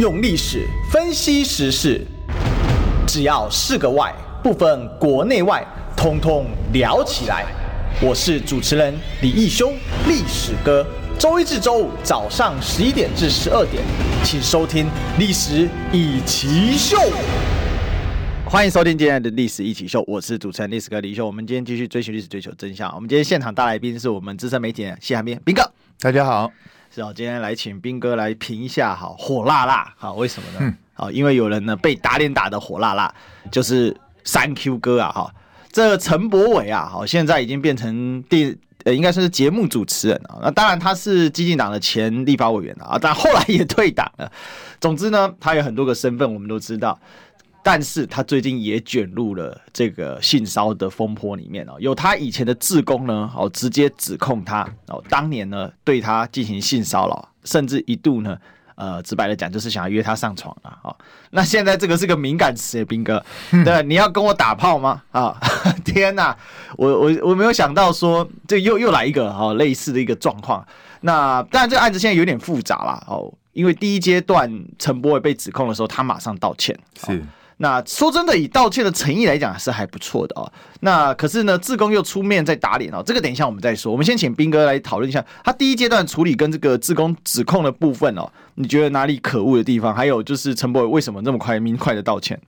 用历史分析时事，只要是个“外”，不分国内外，通通聊起来。我是主持人李义修，历史哥。周一至周五早上十一点至十二点，请收听《历史一奇秀》。欢迎收听今天的《历史一起秀》，我是主持人历史哥李修。我们今天继续追寻历史，追求真相。我们今天现场大来宾是我们资深媒体人谢寒斌斌哥，大家好。是啊，今天来请斌哥来评一下，好火辣辣，好为什么呢？好，因为有人呢被打脸打的火辣辣，就是三 Q 哥啊，哈，这陈柏伟啊，好，现在已经变成第呃，应该算是节目主持人啊。那当然他是激进党的前立法委员啊，但后来也退党了。总之呢，他有很多个身份，我们都知道。但是他最近也卷入了这个性骚的风波里面哦，有他以前的志工呢哦，直接指控他哦，当年呢对他进行性骚扰，甚至一度呢，呃，直白的讲就是想要约他上床啊。哦，那现在这个是个敏感词，斌哥，对，你要跟我打炮吗？啊，天哪，我我我没有想到说这又又来一个哦类似的一个状况。那当然这个案子现在有点复杂啦哦，因为第一阶段陈柏惟被指控的时候，他马上道歉是。那说真的，以道歉的诚意来讲是还不错的哦。那可是呢，志工又出面在打脸哦。这个等一下我们再说。我们先请斌哥来讨论一下他第一阶段处理跟这个志工指控的部分哦。你觉得哪里可恶的地方？还有就是陈柏伟为什么这么快、明快的道歉？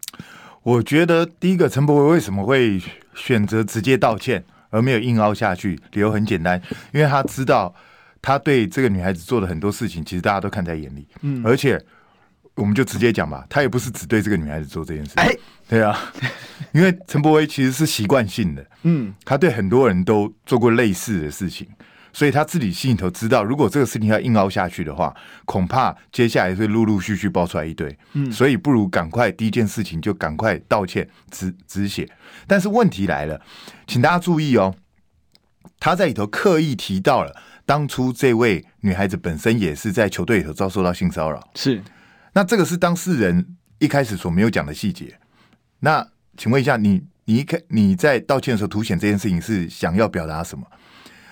我觉得第一个，陈柏伟为什么会选择直接道歉，而没有硬凹下去？理由很简单，因为他知道他对这个女孩子做的很多事情，其实大家都看在眼里。嗯，而且。我们就直接讲吧，他也不是只对这个女孩子做这件事。哎，对啊，因为陈柏威其实是习惯性的，嗯，他对很多人都做过类似的事情，所以他自己心里头知道，如果这个事情要硬凹下去的话，恐怕接下来会陆陆续续爆出来一堆，嗯，所以不如赶快第一件事情就赶快道歉止止血。但是问题来了，请大家注意哦，他在里头刻意提到了当初这位女孩子本身也是在球队里头遭受到性骚扰，是。那这个是当事人一开始所没有讲的细节。那请问一下，你你一开你在道歉的时候凸显这件事情是想要表达什么？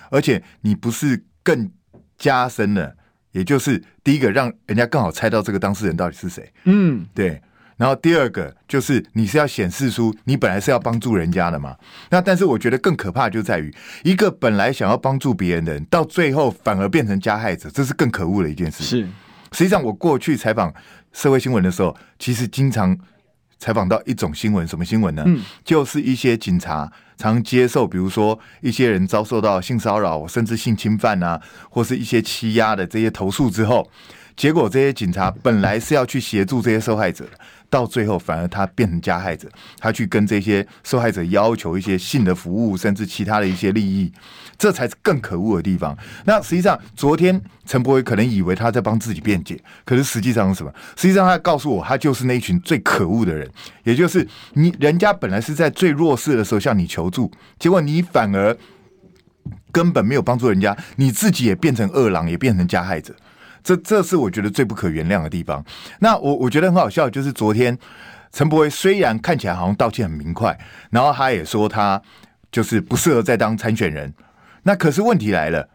而且你不是更加深了，也就是第一个让人家更好猜到这个当事人到底是谁？嗯，对。然后第二个就是你是要显示出你本来是要帮助人家的嘛？那但是我觉得更可怕就在于一个本来想要帮助别人的人，到最后反而变成加害者，这是更可恶的一件事。是。实际上，我过去采访社会新闻的时候，其实经常采访到一种新闻，什么新闻呢？嗯，就是一些警察常接受，比如说一些人遭受到性骚扰，甚至性侵犯啊，或是一些欺压的这些投诉之后，结果这些警察本来是要去协助这些受害者的。到最后，反而他变成加害者，他去跟这些受害者要求一些性的服务，甚至其他的一些利益，这才是更可恶的地方。那实际上，昨天陈柏惟可能以为他在帮自己辩解，可是实际上是什么？实际上，他告诉我，他就是那一群最可恶的人，也就是你，人家本来是在最弱势的时候向你求助，结果你反而根本没有帮助人家，你自己也变成恶狼，也变成加害者。这这是我觉得最不可原谅的地方。那我我觉得很好笑，就是昨天陈柏惟虽然看起来好像道歉很明快，然后他也说他就是不适合再当参选人。那可是问题来了，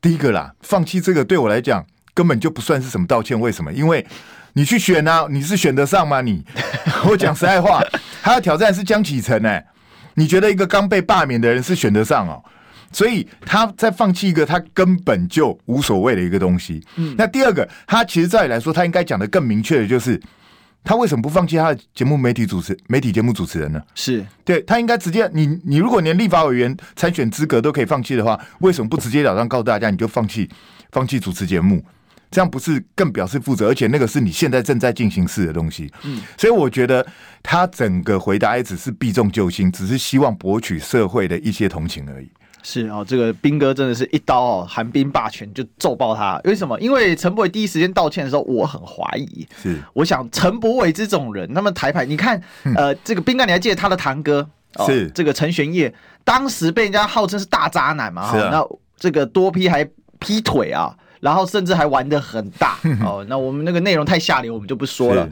第一个啦，放弃这个对我来讲根本就不算是什么道歉。为什么？因为你去选啊，你是选得上吗？你 我讲实在话，他的挑战是江启臣哎，你觉得一个刚被罢免的人是选得上哦？所以他在放弃一个他根本就无所谓的一个东西。嗯，那第二个，他其实照理来说，他应该讲的更明确的就是，他为什么不放弃他的节目媒体主持媒体节目主持人呢？是对他应该直接，你你如果连立法委员参选资格都可以放弃的话，为什么不直截了当告诉大家，你就放弃放弃主持节目？这样不是更表示负责？而且那个是你现在正在进行式的东西。嗯，所以我觉得他整个回答也只是避重就轻，只是希望博取社会的一些同情而已。是哦，这个兵哥真的是一刀哦，寒冰霸权就揍爆他。为什么？因为陈柏伟第一时间道歉的时候，我很怀疑。是，我想陈柏伟这种人，那么台牌，你看，呃，这个兵哥，你还记得他的堂哥？是、哦、这个陈玄烨，当时被人家号称是大渣男嘛？哈、啊。那这个多批还劈腿啊，然后甚至还玩的很大 哦。那我们那个内容太下流，我们就不说了。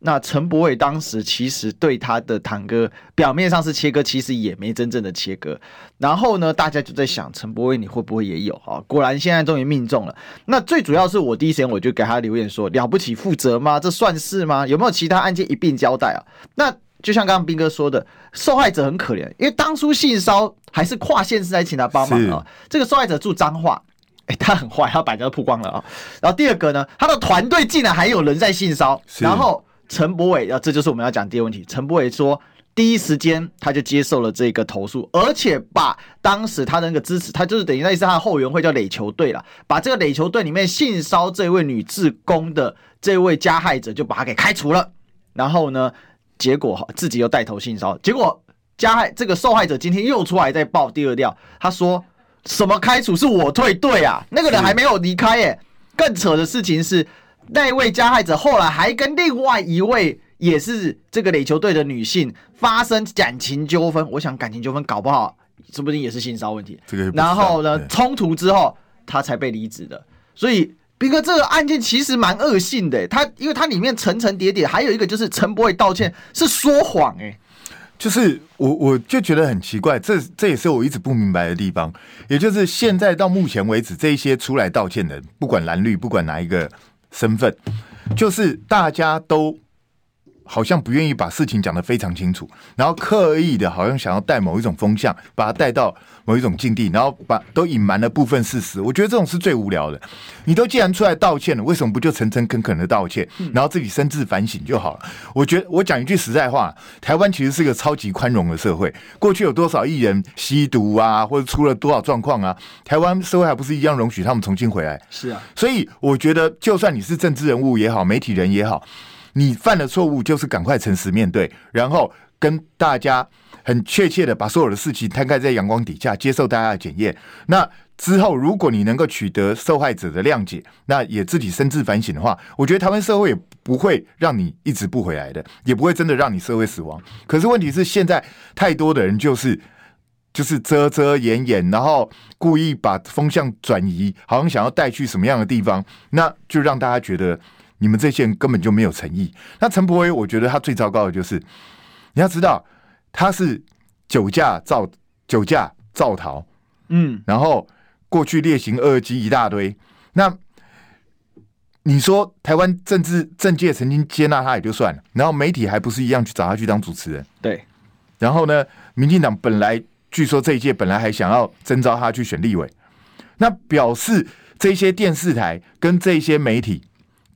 那陈柏伟当时其实对他的堂哥表面上是切割，其实也没真正的切割。然后呢，大家就在想陈柏伟你会不会也有啊？果然现在终于命中了。那最主要是我第一时间我就给他留言说：了不起负责吗？这算是吗？有没有其他案件一并交代啊？那就像刚刚斌哥说的，受害者很可怜，因为当初性骚还是跨县市来请他帮忙啊。这个受害者住彰化，哎，他很坏，他把人家曝光了啊。然后第二个呢，他的团队竟然还有人在性骚，然后。陈柏伟，啊，这就是我们要讲第二个问题。陈柏伟说，第一时间他就接受了这个投诉，而且把当时他的那个支持，他就是等于那意思，他的后援会叫垒球队了，把这个垒球队里面性骚这位女志工的这位加害者，就把他给开除了。然后呢，结果自己又带头性骚，结果加害这个受害者今天又出来再爆第二料，他说什么开除是我退队啊，那个人还没有离开耶。更扯的事情是。那位加害者后来还跟另外一位也是这个垒球队的女性发生感情纠纷，我想感情纠纷搞不好，说不定也是性骚问题。这个然后呢，冲突之后他才被离职的。所以斌哥这个案件其实蛮恶性的，他因为它里面层层叠叠，还有一个就是陈柏伟道歉是说谎，哎，就是我我就觉得很奇怪，这这也是我一直不明白的地方，也就是现在到目前为止，这一些出来道歉的人，不管蓝绿，不管哪一个。身份就是大家都好像不愿意把事情讲得非常清楚，然后刻意的好像想要带某一种风向，把它带到某一种境地，然后把都隐瞒了部分事实。我觉得这种是最无聊的。你都既然出来道歉了，为什么不就诚诚恳恳的道歉，然后自己深自反省就好了？我觉得我讲一句实在话，台湾其实是个超级宽容的社会。过去有多少艺人吸毒啊，或者出了多少状况啊，台湾社会还不是一样容许他们重新回来？是啊，所以我觉得，就算你是政治人物也好，媒体人也好。你犯了错误，就是赶快诚实面对，然后跟大家很确切的把所有的事情摊开在阳光底下，接受大家的检验。那之后，如果你能够取得受害者的谅解，那也自己深自反省的话，我觉得台湾社会也不会让你一直不回来的，也不会真的让你社会死亡。可是问题是，现在太多的人就是就是遮遮掩掩，然后故意把风向转移，好像想要带去什么样的地方，那就让大家觉得。你们这些人根本就没有诚意。那陈柏威，我觉得他最糟糕的就是，你要知道他是酒驾造酒驾造逃，嗯，然后过去劣行恶迹一大堆。那你说台湾政治政界曾经接纳他也就算了，然后媒体还不是一样去找他去当主持人？对。然后呢，民进党本来据说这一届本来还想要征召他去选立委，那表示这些电视台跟这些媒体。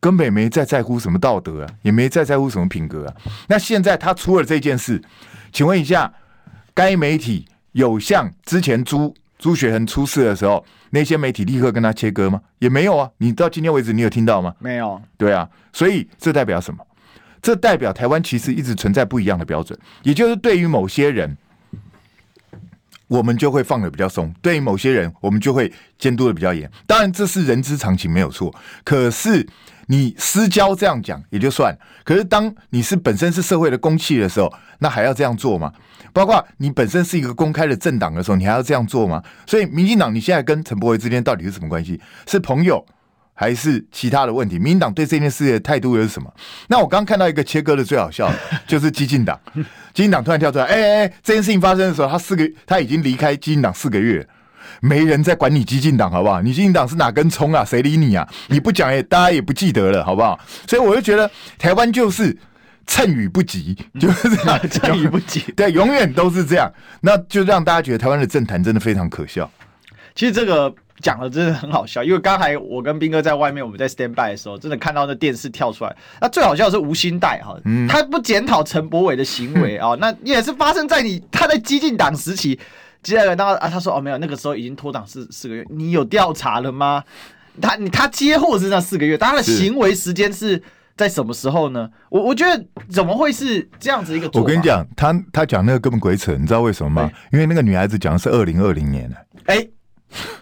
根本也没在在乎什么道德啊，也没在在乎什么品格啊。那现在他出了这件事，请问一下，该媒体有像之前朱朱学恒出事的时候，那些媒体立刻跟他切割吗？也没有啊。你到今天为止，你有听到吗？没有。对啊，所以这代表什么？这代表台湾其实一直存在不一样的标准，也就是对于某些人，我们就会放的比较松；对于某些人，我们就会监督的比较严。当然，这是人之常情，没有错。可是。你私交这样讲也就算，可是当你是本身是社会的公器的时候，那还要这样做吗？包括你本身是一个公开的政党的时候，你还要这样做吗？所以，民进党你现在跟陈柏惟之间到底是什么关系？是朋友还是其他的问题？民进党对这件事的态度又是什么？那我刚看到一个切割的最好笑的，就是激进党，激进党突然跳出来，哎哎哎，这件事情发生的时候，他四个他已经离开激进党四个月。没人在管你激进党，好不好？你激进党是哪根葱啊？谁理你啊？你不讲也，大家也不记得了，好不好？所以我就觉得台湾就是趁雨不及，就是这样，趁雨不及，对，永远都是这样。那就让大家觉得台湾的政坛真的非常可笑。其实这个讲的真的很好笑，因为刚才我跟斌哥在外面，我们在 stand by 的时候，真的看到那电视跳出来。那最好笑的是吴兴代哈，他不检讨陈柏伟的行为啊，那也是发生在你他在激进党时期。接下来，那个啊，他说哦，没有，那个时候已经脱党四四个月，你有调查了吗？他你他接货是那四个月，但他的行为时间是在什么时候呢？我我觉得怎么会是这样子一个？我跟你讲，他他讲那个根本鬼扯，你知道为什么吗？因为那个女孩子讲的是二零二零年呢。哎、欸，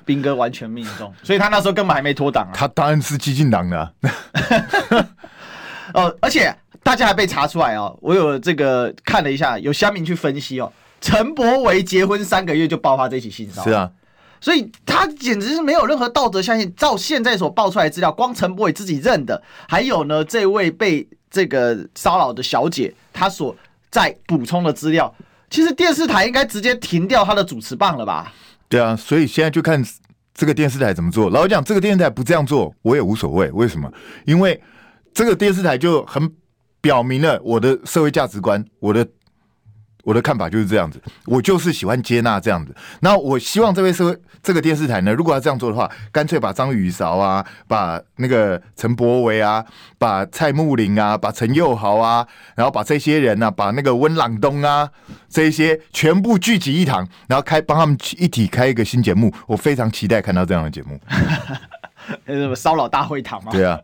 彬哥完全命中，所以他那时候根本还没脱党啊。他当然是激进党的、啊。哦，而且大家还被查出来哦，我有这个看了一下，有乡民去分析哦。陈柏维结婚三个月就爆发这起性骚扰，是啊，所以他简直是没有任何道德相信。照现在所爆出来的资料，光陈柏伟自己认的，还有呢，这位被这个骚扰的小姐，她所在补充的资料，其实电视台应该直接停掉他的主持棒了吧？对啊，所以现在就看这个电视台怎么做。老实讲，这个电视台不这样做，我也无所谓。为什么？因为这个电视台就很表明了我的社会价值观，我的。我的看法就是这样子，我就是喜欢接纳这样子。那我希望这位社会这个电视台呢，如果要这样做的话，干脆把张雨韶啊，把那个陈柏维啊，把蔡慕林啊，把陈佑豪啊，然后把这些人啊，把那个温朗东啊，这些全部聚集一堂，然后开帮他们一起开一个新节目。我非常期待看到这样的节目。什么骚扰大会堂吗？对啊，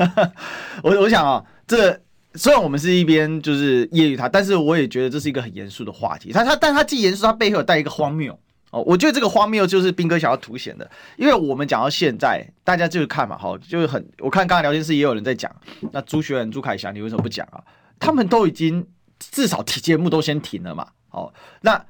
我我想啊，这。虽然我们是一边就是揶揄他，但是我也觉得这是一个很严肃的话题。他他，但他既严肃，他背后有带一个荒谬哦。我觉得这个荒谬就是彬哥想要凸显的，因为我们讲到现在，大家就是看嘛，哈，就是很。我看刚才聊天室也有人在讲，那朱学恒、朱凯翔，你为什么不讲啊？他们都已经至少提节目都先停了嘛。哦，那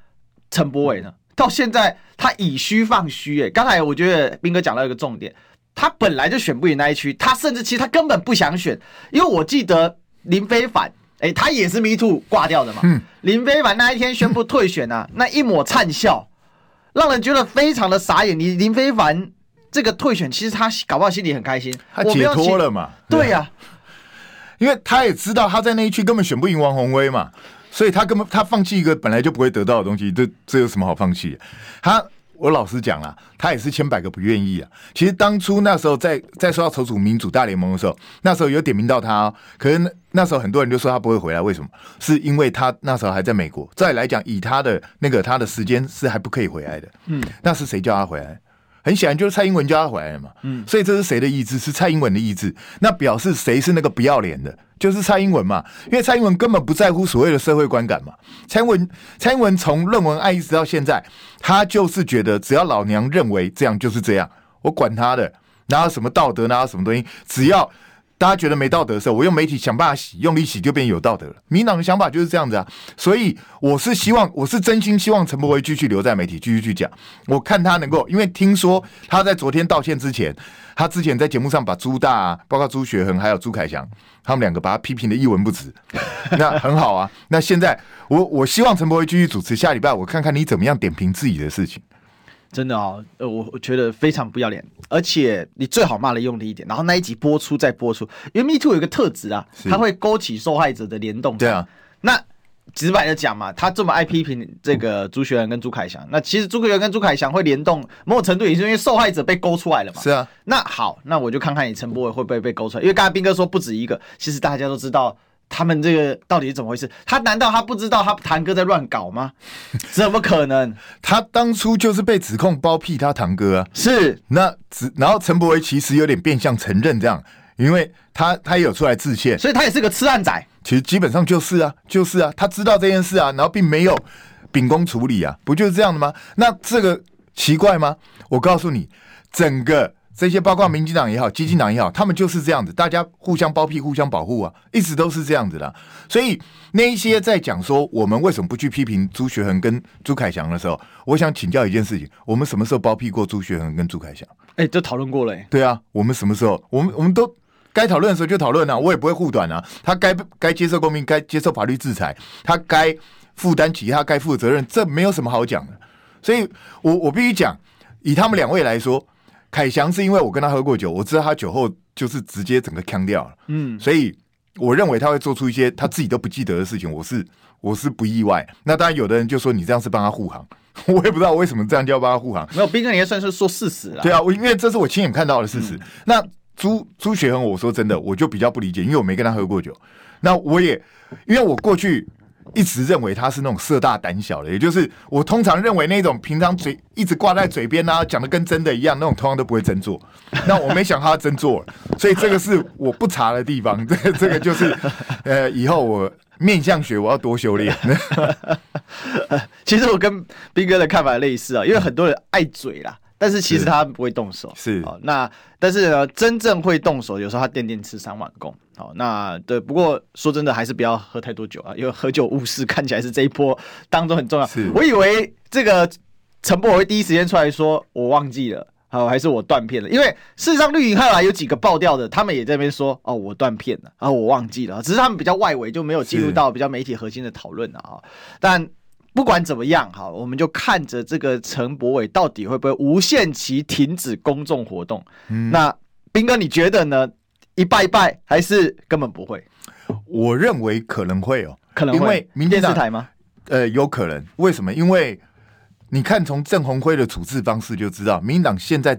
陈柏伟呢？到现在他以虚放虚，哎，刚才我觉得彬哥讲到一个重点，他本来就选不赢那一区，他甚至其实他根本不想选，因为我记得。林非凡，哎、欸，他也是 Me Too 挂掉的嘛。嗯、林非凡那一天宣布退选啊，那一抹灿笑，让人觉得非常的傻眼。你林非凡这个退选，其实他搞不好心里很开心，他解脱了嘛？对呀、啊，因为他也知道他在那一区根本选不赢王宏威嘛，所以他根本他放弃一个本来就不会得到的东西，这这有什么好放弃？他。我老实讲啦，他也是千百个不愿意啊。其实当初那时候在在说要筹组民主大联盟的时候，那时候有点名到他哦。可是那那时候很多人就说他不会回来，为什么？是因为他那时候还在美国。再来讲，以他的那个他的时间是还不可以回来的。嗯，那是谁叫他回来？很显然就是蔡英文叫他回来的嘛。嗯，所以这是谁的意志？是蔡英文的意志。那表示谁是那个不要脸的？就是蔡英文嘛。因为蔡英文根本不在乎所谓的社会观感嘛。蔡英文，蔡英文从论文案一直到现在，他就是觉得只要老娘认为这样就是这样，我管他的，哪有什么道德，哪有什么东西，只要。大家觉得没道德的时候，我用媒体想办法洗，用力洗就变有道德了。民党的想法就是这样子啊，所以我是希望，我是真心希望陈柏惟继续留在媒体，继续去讲。我看他能够，因为听说他在昨天道歉之前，他之前在节目上把朱大、啊，包括朱学恒还有朱凯翔，他们两个把他批评的一文不值，那很好啊。那现在我我希望陈柏惟继续主持，下礼拜我看看你怎么样点评自己的事情。真的哦，呃，我我觉得非常不要脸，而且你最好骂的用力一点，然后那一集播出再播出，因为 Me Too 有一个特质啊，它会勾起受害者的联动。对啊，那直白的讲嘛，他这么爱批评这个朱学仁跟朱凯翔，那其实朱学仁跟朱凯翔会联动，某种程度也是因为受害者被勾出来了嘛。是啊，那好，那我就看看你陈柏伟会不会被勾出来，因为刚才斌哥说不止一个，其实大家都知道。他们这个到底是怎么回事？他难道他不知道他堂哥在乱搞吗？怎么可能？他当初就是被指控包庇他堂哥啊。是，那只然后陈柏维其实有点变相承认这样，因为他他也有出来致歉，所以他也是个吃案仔。其实基本上就是啊，就是啊，他知道这件事啊，然后并没有秉公处理啊，不就是这样的吗？那这个奇怪吗？我告诉你，整个。这些包括民进党也好，基进党也好，他们就是这样子，大家互相包庇、互相保护啊，一直都是这样子的。所以那一些在讲说我们为什么不去批评朱学恒跟朱凯翔的时候，我想请教一件事情：我们什么时候包庇过朱学恒跟朱凯翔？哎、欸，就讨论过了、欸。对啊，我们什么时候？我们我们都该讨论的时候就讨论啊，我也不会护短啊。他该该接受公民，该接受法律制裁，他该负担起他该负的责任，这没有什么好讲的。所以我我必须讲，以他们两位来说。凯翔是因为我跟他喝过酒，我知道他酒后就是直接整个腔掉了，嗯，所以我认为他会做出一些他自己都不记得的事情，我是我是不意外。那当然，有的人就说你这样是帮他护航，我也不知道为什么这样就要帮他护航。没有，斌哥你也算是说事实了。对啊，我因为这是我亲眼看到的事实。嗯、那朱朱学恒，我说真的，我就比较不理解，因为我没跟他喝过酒。那我也因为我过去。一直认为他是那种色大胆小的，也就是我通常认为那种平常嘴一直挂在嘴边啊，讲的跟真的一样那种，通常都不会真做。那我没想到他真做了，所以这个是我不查的地方。这 这个就是呃，以后我面相学我要多修炼。其实我跟斌哥的看法类似啊，因为很多人爱嘴啦。但是其实他不会动手，是哦。那但是呢，真正会动手，有时候他垫垫吃三碗公。好，那对。不过说真的，还是不要喝太多酒啊，因为喝酒误事看起来是这一波当中很重要。是我以为这个陈柏惟第一时间出来说，我忘记了，好，还是我断片了？因为事实上绿营后来有几个爆掉的，他们也在那边说，哦，我断片了，啊，我忘记了，只是他们比较外围，就没有进入到比较媒体核心的讨论了啊。但不管怎么样，哈，我们就看着这个陈柏伟到底会不会无限期停止公众活动。嗯，那斌哥，你觉得呢？一拜一拜，还是根本不会？我认为可能会哦，可能会。因为民进党电视台吗？呃，有可能。为什么？因为你看从郑鸿辉的处置方式就知道，民进党现在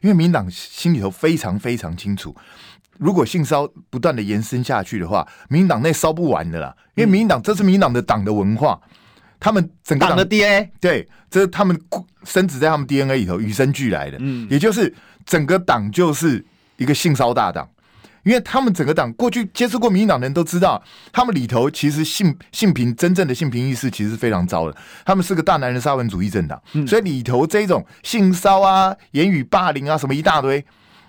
因为民进党心里头非常非常清楚，如果性骚不断的延伸下去的话，民进党内烧不完的啦。因为民进党这是民进党的党的文化。嗯他们整个党的 DNA，对，这是他们深植在他们 DNA 里头，与生俱来的。嗯，也就是整个党就是一个性骚大党，因为他们整个党过去接触过民进党的人都知道，他们里头其实性性平真正的性平意识其实是非常糟的，他们是个大男人沙文主义政党，嗯，所以里头这种性骚啊、言语霸凌啊什么一大堆。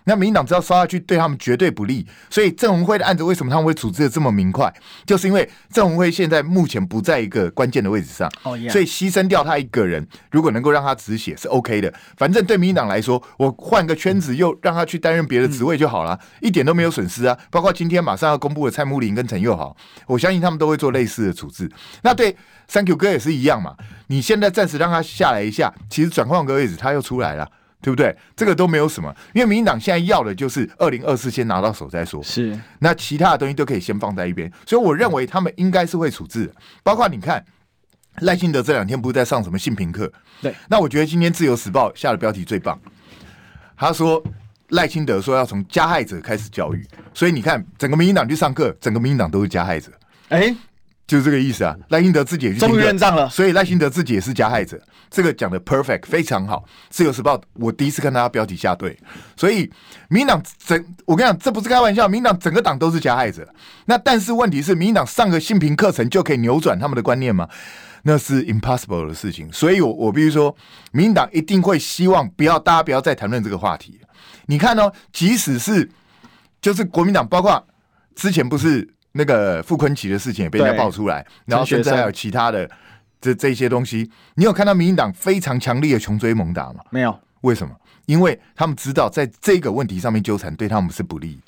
那民进党只要刷下去，对他们绝对不利。所以郑鸿辉的案子为什么他们会处置的这么明快？就是因为郑鸿辉现在目前不在一个关键的位置上，所以牺牲掉他一个人，如果能够让他止血是 OK 的。反正对民进党来说，我换个圈子又让他去担任别的职位就好了，一点都没有损失啊。包括今天马上要公布的蔡慕林跟陈佑豪，我相信他们都会做类似的处置。那对三 Q 哥也是一样嘛。你现在暂时让他下来一下，其实转换个位置他又出来了。对不对？这个都没有什么，因为民进党现在要的就是二零二四先拿到手再说。是，那其他的东西都可以先放在一边。所以我认为他们应该是会处置，包括你看赖清德这两天不是在上什么性平课？对。那我觉得今天自由时报下的标题最棒，他说赖清德说要从加害者开始教育，所以你看整个民进党去上课，整个民进党都是加害者。哎。就是这个意思啊！赖清德自己也终于认账了，所以赖清德自己也是加害者。这个讲的 perfect 非常好。自由时报我第一次看到他标题下对，所以民党整我跟你讲，这不是开玩笑，民党整个党都是加害者。那但是问题是，民党上个性平课程就可以扭转他们的观念吗？那是 impossible 的事情。所以我我必须说，民党一定会希望不要大家不要再谈论这个话题。你看哦，即使是就是国民党，包括之前不是。那个傅坤奇的事情也被人家爆出来，然后现在还有其他的这这些东西，你有看到民进党非常强烈的穷追猛打吗？没有，为什么？因为他们知道在这个问题上面纠缠对他们是不利。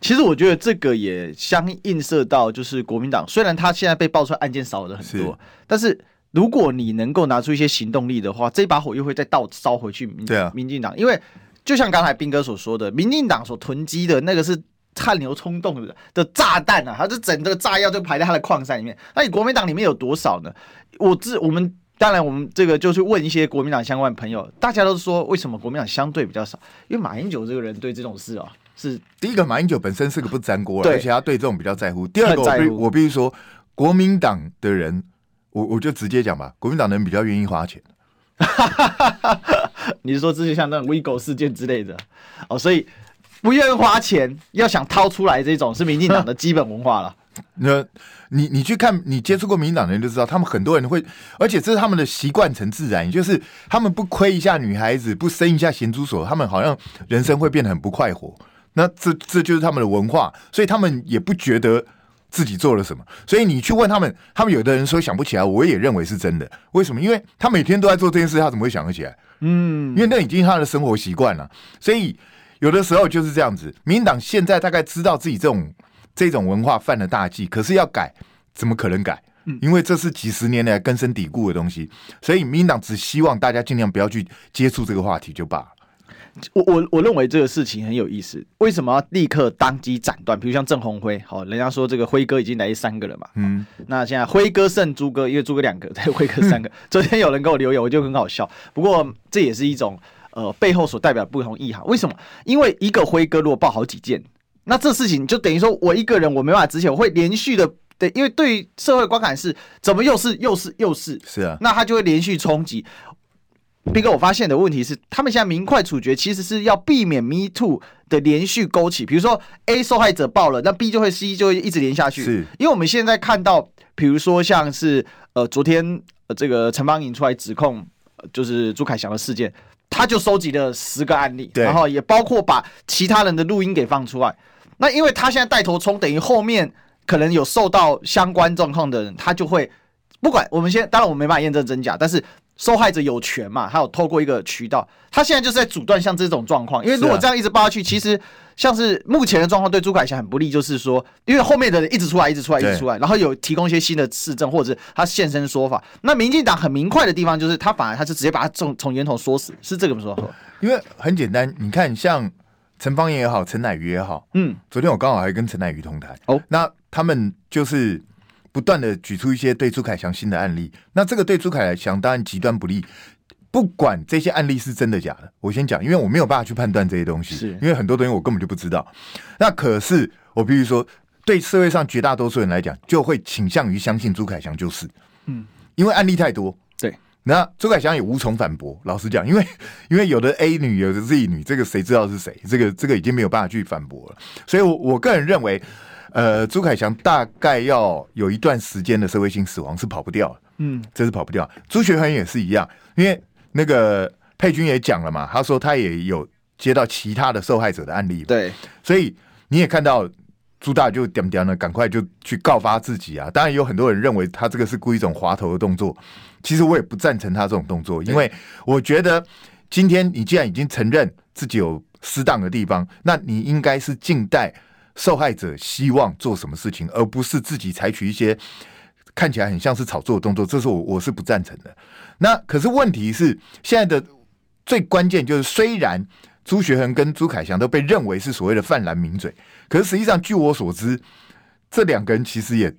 其实我觉得这个也相映射到，就是国民党虽然他现在被爆出来案件少了很多，是但是如果你能够拿出一些行动力的话，这把火又会再倒烧回去民。对啊，民进党，因为就像刚才斌哥所说的，民进党所囤积的那个是。汗牛充栋的的炸弹啊，它就整个炸药就排在他的矿山里面。那你国民党里面有多少呢？我自我们当然我们这个就去问一些国民党相关的朋友，大家都说为什么国民党相对比较少？因为马英九这个人对这种事啊，是第一个，马英九本身是个不沾锅，而且他对这种比较在乎。第二个，我必我必须说，国民党的人，我我就直接讲吧，国民党的人比较愿意花钱。你是说之前像那种 WeGo 事件之类的哦？所以。不愿意花钱，要想掏出来，这种是民进党的基本文化了。那你你去看，你接触过民进党的人就知道，他们很多人会，而且这是他们的习惯成自然，也就是他们不亏一下女孩子，不伸一下咸猪手，他们好像人生会变得很不快活。那这这就是他们的文化，所以他们也不觉得自己做了什么。所以你去问他们，他们有的人说想不起来，我也认为是真的。为什么？因为他每天都在做这件事，他怎么会想得起来？嗯，因为那已经他的生活习惯了，所以。有的时候就是这样子，民进党现在大概知道自己这种这种文化犯了大忌，可是要改，怎么可能改？因为这是几十年来根深蒂固的东西，所以民进党只希望大家尽量不要去接触这个话题就罢了。我我我认为这个事情很有意思，为什么要立刻当机斩断？比如像郑鸿辉，好，人家说这个辉哥已经来三个了嘛，嗯，那现在辉哥胜猪哥，因为猪哥两个，对，辉哥三个。昨天有人给我留言，我就很好笑，不过这也是一种。呃，背后所代表不同意涵，为什么？因为一个辉哥如果报好几件，那这事情就等于说我一个人我没办法执行，我会连续的，对，因为对于社会观感是怎么又是又是又是是啊，那他就会连续冲击。斌哥，我发现的问题是，他们现在明快处决，其实是要避免 Me Too 的连续勾起，比如说 A 受害者爆了，那 B 就会 C 就会一直连下去，是，因为我们现在看到，比如说像是呃昨天呃这个陈芳颖出来指控，就是朱凯翔的事件。他就收集了十个案例，然后也包括把其他人的录音给放出来。那因为他现在带头冲，等于后面可能有受到相关状况的人，他就会不管我们先，当然我们没办法验证真假，但是受害者有权嘛，他有透过一个渠道，他现在就是在阻断像这种状况，因为如果这样一直报下去，其实像是目前的状况对朱凯翔很不利，就是说，因为后面的人一直出来，一直出来，一直出来，然后有提供一些新的市政，或者是他现身说法。那民进党很明快的地方，就是他反而他是直接把他从从源头说死，是这个说？因为很简单，你看像陈方言也好，陈乃瑜也好，嗯，昨天我刚好还跟陈乃瑜同台，哦，那他们就是。不断的举出一些对朱凯翔新的案例，那这个对朱凯翔当然极端不利。不管这些案例是真的假的，我先讲，因为我没有办法去判断这些东西，是因为很多东西我根本就不知道。那可是我必须说，对社会上绝大多数人来讲，就会倾向于相信朱凯翔就是，嗯，因为案例太多。对，那朱凯翔也无从反驳。老实讲，因为 因为有的 A 女，有的 Z 女，这个谁知道是谁？这个这个已经没有办法去反驳了。所以我，我我个人认为。呃，朱凯翔大概要有一段时间的社会性死亡是跑不掉的，嗯，这是跑不掉。朱学恒也是一样，因为那个佩君也讲了嘛，他说他也有接到其他的受害者的案例，对，所以你也看到朱大就点点的赶快就去告发自己啊。当然有很多人认为他这个是故意一种滑头的动作，其实我也不赞成他这种动作，因为我觉得今天你既然已经承认自己有失当的地方，那你应该是静待。受害者希望做什么事情，而不是自己采取一些看起来很像是炒作的动作，这是我我是不赞成的。那可是问题是，现在的最关键就是，虽然朱学恒跟朱凯翔都被认为是所谓的泛蓝名嘴，可是实际上据我所知，这两个人其实也，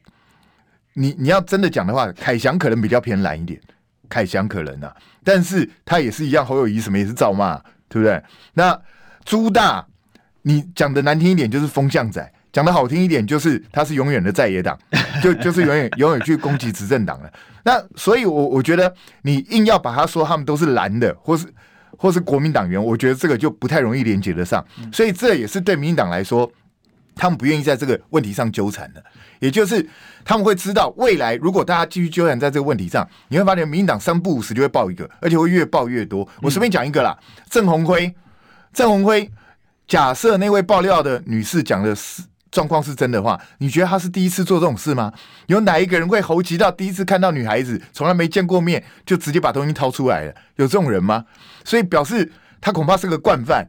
你你要真的讲的话，凯翔可能比较偏蓝一点，凯翔可能啊，但是他也是一样，侯友谊什么也是照骂，对不对？那朱大。你讲的难听一点就是风向仔，讲的好听一点就是他是永远的在野党，就就是永远永远去攻击执政党了。那所以我，我我觉得你硬要把他说他们都是蓝的，或是或是国民党员，我觉得这个就不太容易连接得上。所以这也是对民进党来说，他们不愿意在这个问题上纠缠的。也就是他们会知道，未来如果大家继续纠缠在这个问题上，你会发现民进党三不五时就会爆一个，而且会越爆越多。我随便讲一个啦，郑鸿辉，郑鸿辉。假设那位爆料的女士讲的是状况是真的话，你觉得她是第一次做这种事吗？有哪一个人会猴急到第一次看到女孩子，从来没见过面就直接把东西掏出来了？有这种人吗？所以表示他恐怕是个惯犯。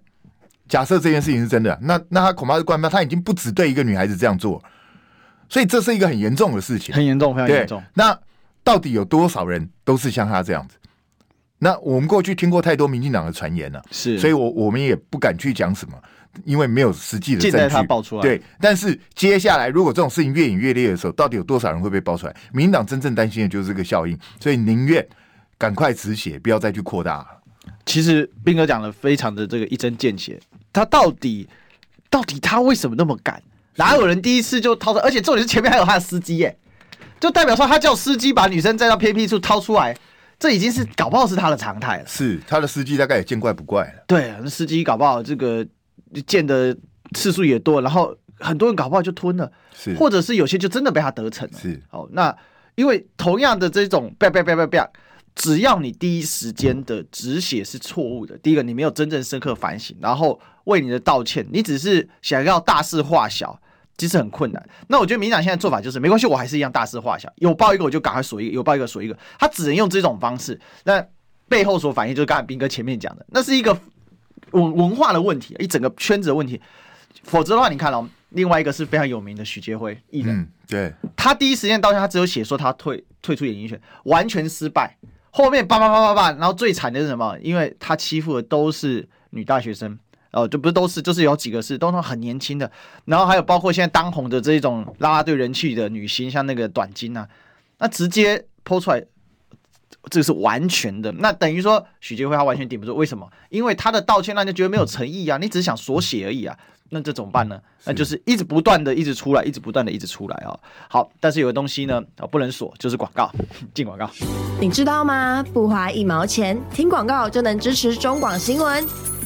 假设这件事情是真的，那那他恐怕是惯犯，他已经不止对一个女孩子这样做，所以这是一个很严重的事情，很严重，非常严重。那到底有多少人都是像他这样子？那我们过去听过太多民进党的传言了，是，所以我我们也不敢去讲什么，因为没有实际的证据。他爆出来，对。但是接下来，如果这种事情越演越烈的时候，到底有多少人会被爆出来？民进党真正担心的就是这个效应，所以宁愿赶快止血，不要再去扩大了。其实斌哥讲的非常的这个一针见血，他到底到底他为什么那么敢？哪有人第一次就掏出来？而且重点是前面还有他的司机耶，就代表说他叫司机把女生载到偏僻处掏出来。这已经是搞不好是他的常态了。是他的司机大概也见怪不怪了。对，那司机搞不好这个见的次数也多，然后很多人搞不好就吞了，是，或者是有些就真的被他得逞了。是，好，那因为同样的这种啪啪啪啪啪，只要你第一时间的止血是错误的，第一个你没有真正深刻反省，然后为你的道歉，你只是想要大事化小。其实很困难。那我觉得民进党现在做法就是没关系，我还是一样大事化小，有爆一个我就赶快锁一个，有爆一个锁一个。他只能用这种方式。那背后所反映就是刚才斌哥前面讲的，那是一个文文化的问题，一整个圈子的问题。否则的话，你看哦，另外一个是非常有名的许杰辉艺人，对，他第一时间道歉，他只有写说他退退出演艺圈，完全失败。后面叭叭叭叭叭，然后最惨的是什么？因为他欺负的都是女大学生。哦，就不是都是，就是有几个是都是很年轻的，然后还有包括现在当红的这一种啦啦队人气的女星，像那个短金啊，那直接抛出来，这个是完全的，那等于说许杰辉他完全顶不住，为什么？因为他的道歉让人觉得没有诚意啊，你只是想锁血而已啊，那这怎么办呢？那就是一直不断的一直出来，一直不断的一直出来啊。好，但是有个东西呢，哦，不能锁，就是广告，进广告。你知道吗？不花一毛钱，听广告就能支持中广新闻。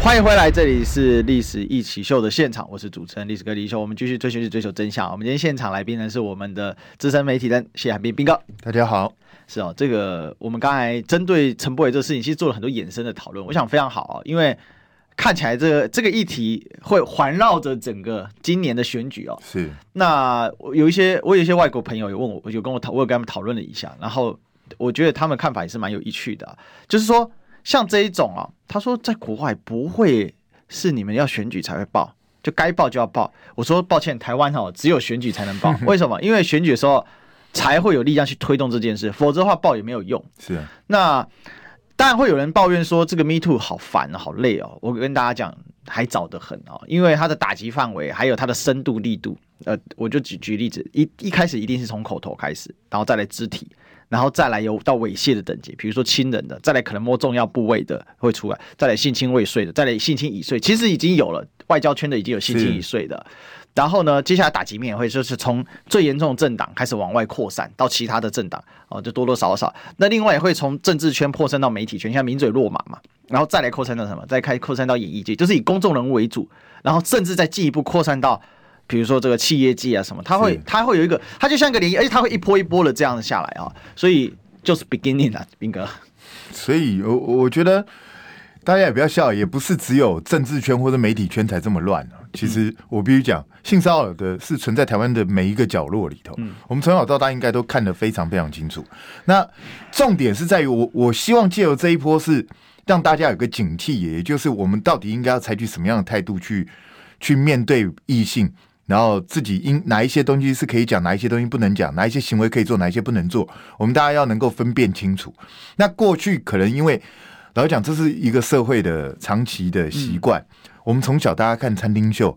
欢迎回来，这里是历史一起 SHOW 的现场，我是主持人历史哥李易修。我们继续追寻追求真相。我们今天现场来宾呢是我们的资深媒体人谢汉斌斌哥。大家好，是哦，这个我们刚才针对陈柏伟这个事情，其实做了很多衍生的讨论，我想非常好啊，因为看起来这个这个议题会环绕着整个今年的选举哦。是。那有一些我有一些外国朋友有问我，有跟我讨，我有跟他们讨论了一下，然后我觉得他们看法也是蛮有趣的，就是说。像这一种啊，他说在国外不会是你们要选举才会报，就该报就要报。我说抱歉，台湾哈只有选举才能报，为什么？因为选举的时候才会有力量去推动这件事，否则的话报也没有用。是啊，那当然会有人抱怨说这个 Me Too 好烦好累哦。我跟大家讲，还早得很哦，因为它的打击范围还有它的深度力度。呃，我就举举例子，一一开始一定是从口头开始，然后再来肢体。然后再来有到猥亵的等级，比如说亲人的，再来可能摸重要部位的会出来，再来性侵未遂的，再来性侵已遂，其实已经有了，外交圈的已经有性侵已遂的。然后呢，接下来打击面也会就是从最严重的政党开始往外扩散到其他的政党哦，就多多少少。那另外也会从政治圈扩散到媒体圈，像名嘴落马嘛，然后再来扩散到什么？再开扩散到演艺界，就是以公众人物为主，然后甚至再进一步扩散到。比如说这个企业界啊什么，它会它会有一个，它就像一个涟漪，而且它会一波一波的这样下来啊，所以就是 beginning 啊，斌哥。所以我我觉得大家也不要笑，也不是只有政治圈或者媒体圈才这么乱啊。其实我必须讲，性骚扰的是存在台湾的每一个角落里头。嗯，我们从小到大应该都看得非常非常清楚。那重点是在于我我希望借由这一波是让大家有个警惕，也就是我们到底应该要采取什么样的态度去去面对异性。然后自己应哪一些东西是可以讲，哪一些东西不能讲，哪一些行为可以做，哪一些不能做，我们大家要能够分辨清楚。那过去可能因为老实讲，这是一个社会的长期的习惯。嗯、我们从小大家看餐厅秀，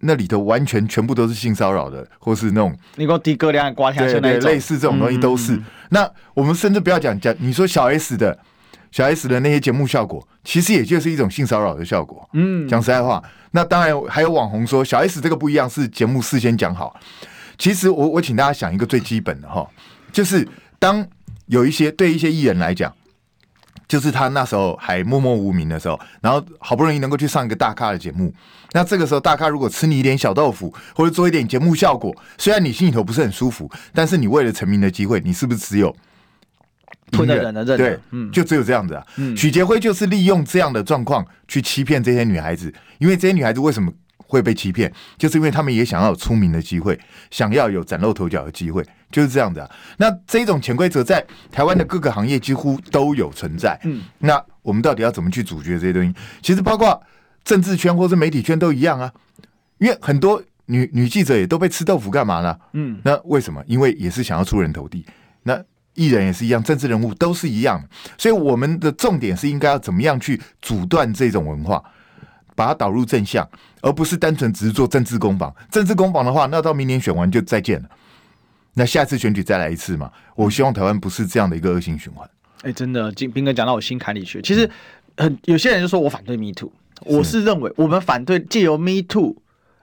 那里头完全全部都是性骚扰的，或是那种你给我低歌量刮下去那类似这种东西都是。嗯、那我们甚至不要讲讲，你说小 S 的。小 S 的那些节目效果，其实也就是一种性骚扰的效果。嗯，讲实在话，那当然还有网红说小 S 这个不一样，是节目事先讲好。其实我我请大家想一个最基本的哈，就是当有一些对一些艺人来讲，就是他那时候还默默无名的时候，然后好不容易能够去上一个大咖的节目，那这个时候大咖如果吃你一点小豆腐，或者做一点节目效果，虽然你心里头不是很舒服，但是你为了成名的机会，你是不是只有？吞的人的认对，嗯，就只有这样子啊。嗯，许杰辉就是利用这样的状况去欺骗这些女孩子，因为这些女孩子为什么会被欺骗，就是因为他们也想要有出名的机会，想要有崭露头角的机会，就是这样子啊。那这种潜规则在台湾的各个行业几乎都有存在。嗯，那我们到底要怎么去阻绝这些东西？其实包括政治圈或是媒体圈都一样啊，因为很多女女记者也都被吃豆腐干嘛呢？嗯，那为什么？因为也是想要出人头地。那艺人也是一样，政治人物都是一样，所以我们的重点是应该要怎么样去阻断这种文化，把它导入正向，而不是单纯只是做政治攻防。政治攻防的话，那到明年选完就再见了，那下次选举再来一次嘛。我希望台湾不是这样的一个恶性循环。哎，真的，金斌哥讲到我心坎里去。其实很有些人就说我反对 Me Too，我是认为我们反对借由 Me Too。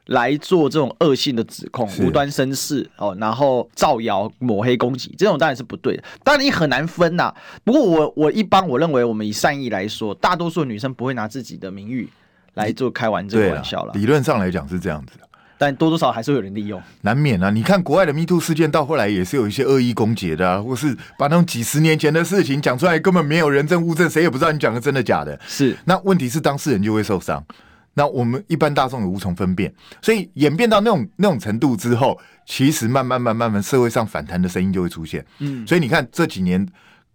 来做这种恶性的指控、无端生事哦，然后造谣、抹黑、攻击，这种当然是不对的。当然你很难分呐、啊。不过我我一般我认为，我们以善意来说，大多数女生不会拿自己的名誉来做开玩这个玩笑了。理论上来讲是这样子的，但多多少少还是会有人利用，难免啊。你看国外的 Me Too 事件到后来也是有一些恶意攻击的啊，或是把那种几十年前的事情讲出来，根本没有人证物证，谁也不知道你讲的真的假的。是，那问题是当事人就会受伤。那我们一般大众也无从分辨，所以演变到那种那种程度之后，其实慢慢慢慢慢，社会上反弹的声音就会出现。嗯，所以你看这几年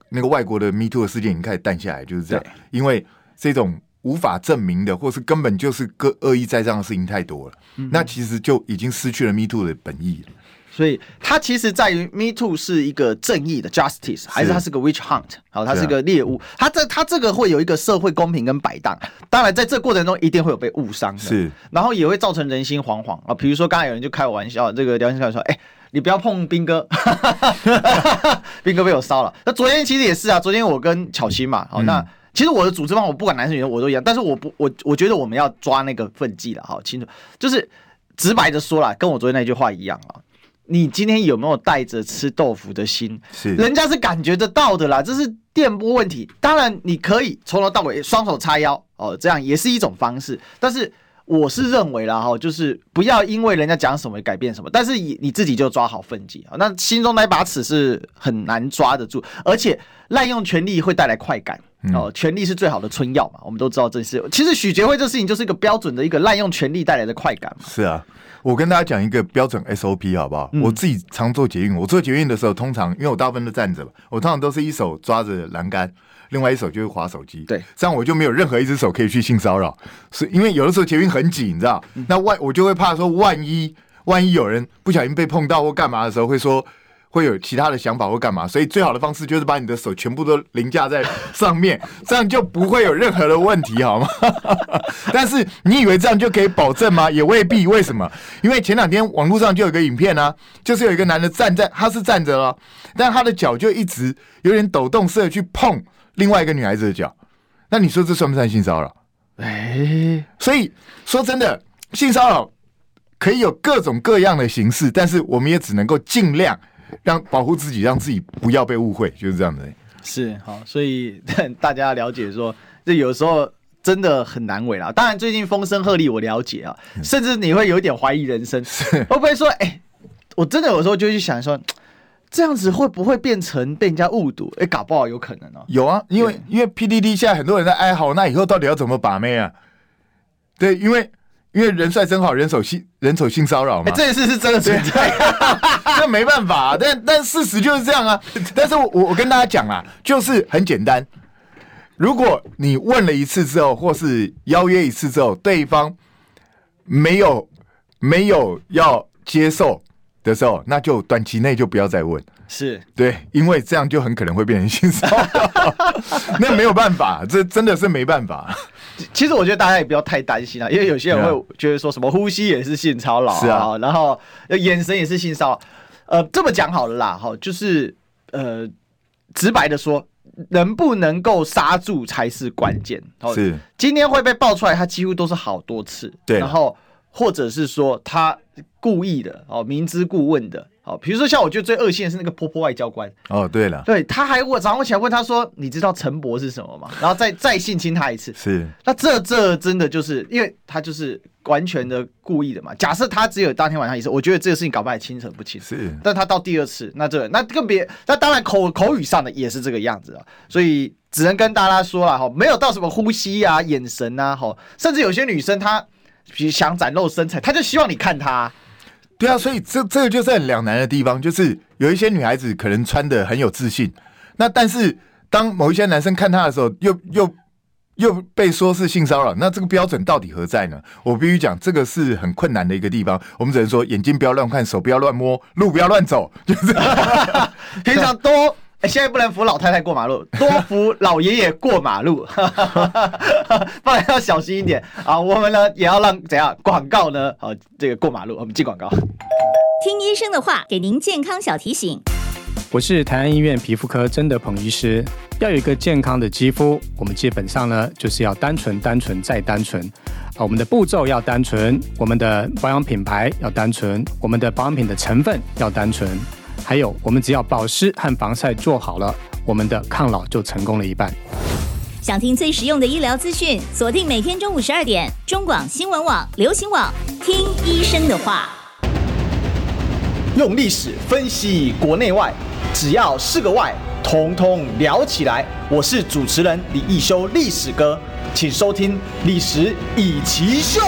那个外国的 Me Too 的事件已经开始淡下来，就是这样。因为这种无法证明的，或是根本就是个恶意栽赃的事情太多了，那其实就已经失去了 Me Too 的本意了。所以它其实在于 Me Too 是一个正义的 justice，还是它是个 witch hunt？好，它是个猎物。它这它这个会有一个社会公平跟摆荡。当然，在这过程中一定会有被误伤的，是。然后也会造成人心惶惶啊。比如说，刚才有人就开我玩笑，这个聊天室说：“哎、欸，你不要碰兵哥，兵哥被我烧了。”那昨天其实也是啊，昨天我跟巧心嘛，好，那其实我的组织方我不管男生女生我都一样，但是我不我我觉得我们要抓那个分际了，好清楚，就是直白的说啦，跟我昨天那句话一样啊。你今天有没有带着吃豆腐的心？是，人家是感觉得到的啦，这是电波问题。当然，你可以从头到尾双手叉腰哦，这样也是一种方式。但是我是认为啦哈，就是不要因为人家讲什么改变什么，但是你你自己就抓好分际啊。那心中那把尺是很难抓得住，而且滥用权力会带来快感哦，权力是最好的春药嘛，我们都知道这是。其实许杰辉这事情就是一个标准的一个滥用权力带来的快感嘛。是啊。我跟大家讲一个标准 SOP 好不好？嗯、我自己常做捷运，我做捷运的时候，通常因为我大部分都站着，我通常都是一手抓着栏杆，另外一手就是滑手机。对，这样我就没有任何一只手可以去性骚扰，是因为有的时候捷运很挤，你知道？那万我就会怕说，万一万一有人不小心被碰到或干嘛的时候，会说。会有其他的想法或干嘛，所以最好的方式就是把你的手全部都凌驾在上面，这样就不会有任何的问题，好吗？但是你以为这样就可以保证吗？也未必。为什么？因为前两天网络上就有个影片啊，就是有一个男的站在，他是站着了，但他的脚就一直有点抖动似的去碰另外一个女孩子的脚。那你说这算不算性骚扰？哎，所以说真的，性骚扰可以有各种各样的形式，但是我们也只能够尽量。让保护自己，让自己不要被误会，就是这样子。是好，所以大家了解说，这有时候真的很难为啦。当然，最近风声鹤唳，我了解啊，甚至你会有一点怀疑人生，会不会说，哎、欸，我真的有时候就去想说，这样子会不会变成被人家误读？哎、欸，搞不好有可能哦、喔。有啊，因为因为 PDD 现在很多人在哀嚎，那以后到底要怎么把妹啊？对，因为。因为人帅真好，人丑性人丑性骚扰嘛，欸、这件事是真的存在，那没办法、啊，但但事实就是这样啊。但是我我跟大家讲啊，就是很简单，如果你问了一次之后，或是邀约一次之后，对方没有没有要接受的时候，那就短期内就不要再问。是对，因为这样就很可能会变成性骚扰，那没有办法，这真的是没办法。其实我觉得大家也不要太担心啊，因为有些人会觉得说什么呼吸也是性骚扰，是啊，然后眼神也是性骚扰。呃，这么讲好了啦，哈，就是呃，直白的说，能不能够刹住才是关键。是，今天会被爆出来，他几乎都是好多次，对，然后或者是说他故意的，哦，明知故问的。哦，比如说像我觉得最恶心的是那个婆婆外交官。哦，对了，对，他还我早上起来问他说：“你知道陈伯是什么吗？”然后再再性侵他一次。是，那这这真的就是因为他就是完全的故意的嘛。假设他只有当天晚上一次，我觉得这个事情搞不好清楚不清。是，但他到第二次，那这那更别，那当然口口语上的也是这个样子啊。所以只能跟大家说了哈，没有到什么呼吸啊、眼神啊，哈，甚至有些女生她想展露身材，他就希望你看他。对啊，所以这这个就是很两难的地方，就是有一些女孩子可能穿的很有自信，那但是当某一些男生看她的时候，又又又被说是性骚扰，那这个标准到底何在呢？我必须讲，这个是很困难的一个地方。我们只能说，眼睛不要乱看，手不要乱摸，路不要乱走，就是 平常多。哎，现在不能扶老太太过马路，多扶老爷爷过马路，不然要小心一点啊！我们呢也要让怎样广告呢？好，这个过马路，我们进广告。听医生的话，给您健康小提醒。我是台安医院皮肤科曾德鹏医师。要有一个健康的肌肤，我们基本上呢就是要单纯、单纯再单纯啊！我们的步骤要单纯，我们的保养品牌要单纯，我们的保养品的成分要单纯。还有，我们只要保湿和防晒做好了，我们的抗老就成功了一半。想听最实用的医疗资讯，锁定每天中午十二点，中广新闻网、流行网，听医生的话。用历史分析国内外，只要是个“外”，统统聊起来。我是主持人李一修，历史哥，请收听《历史以奇秀》。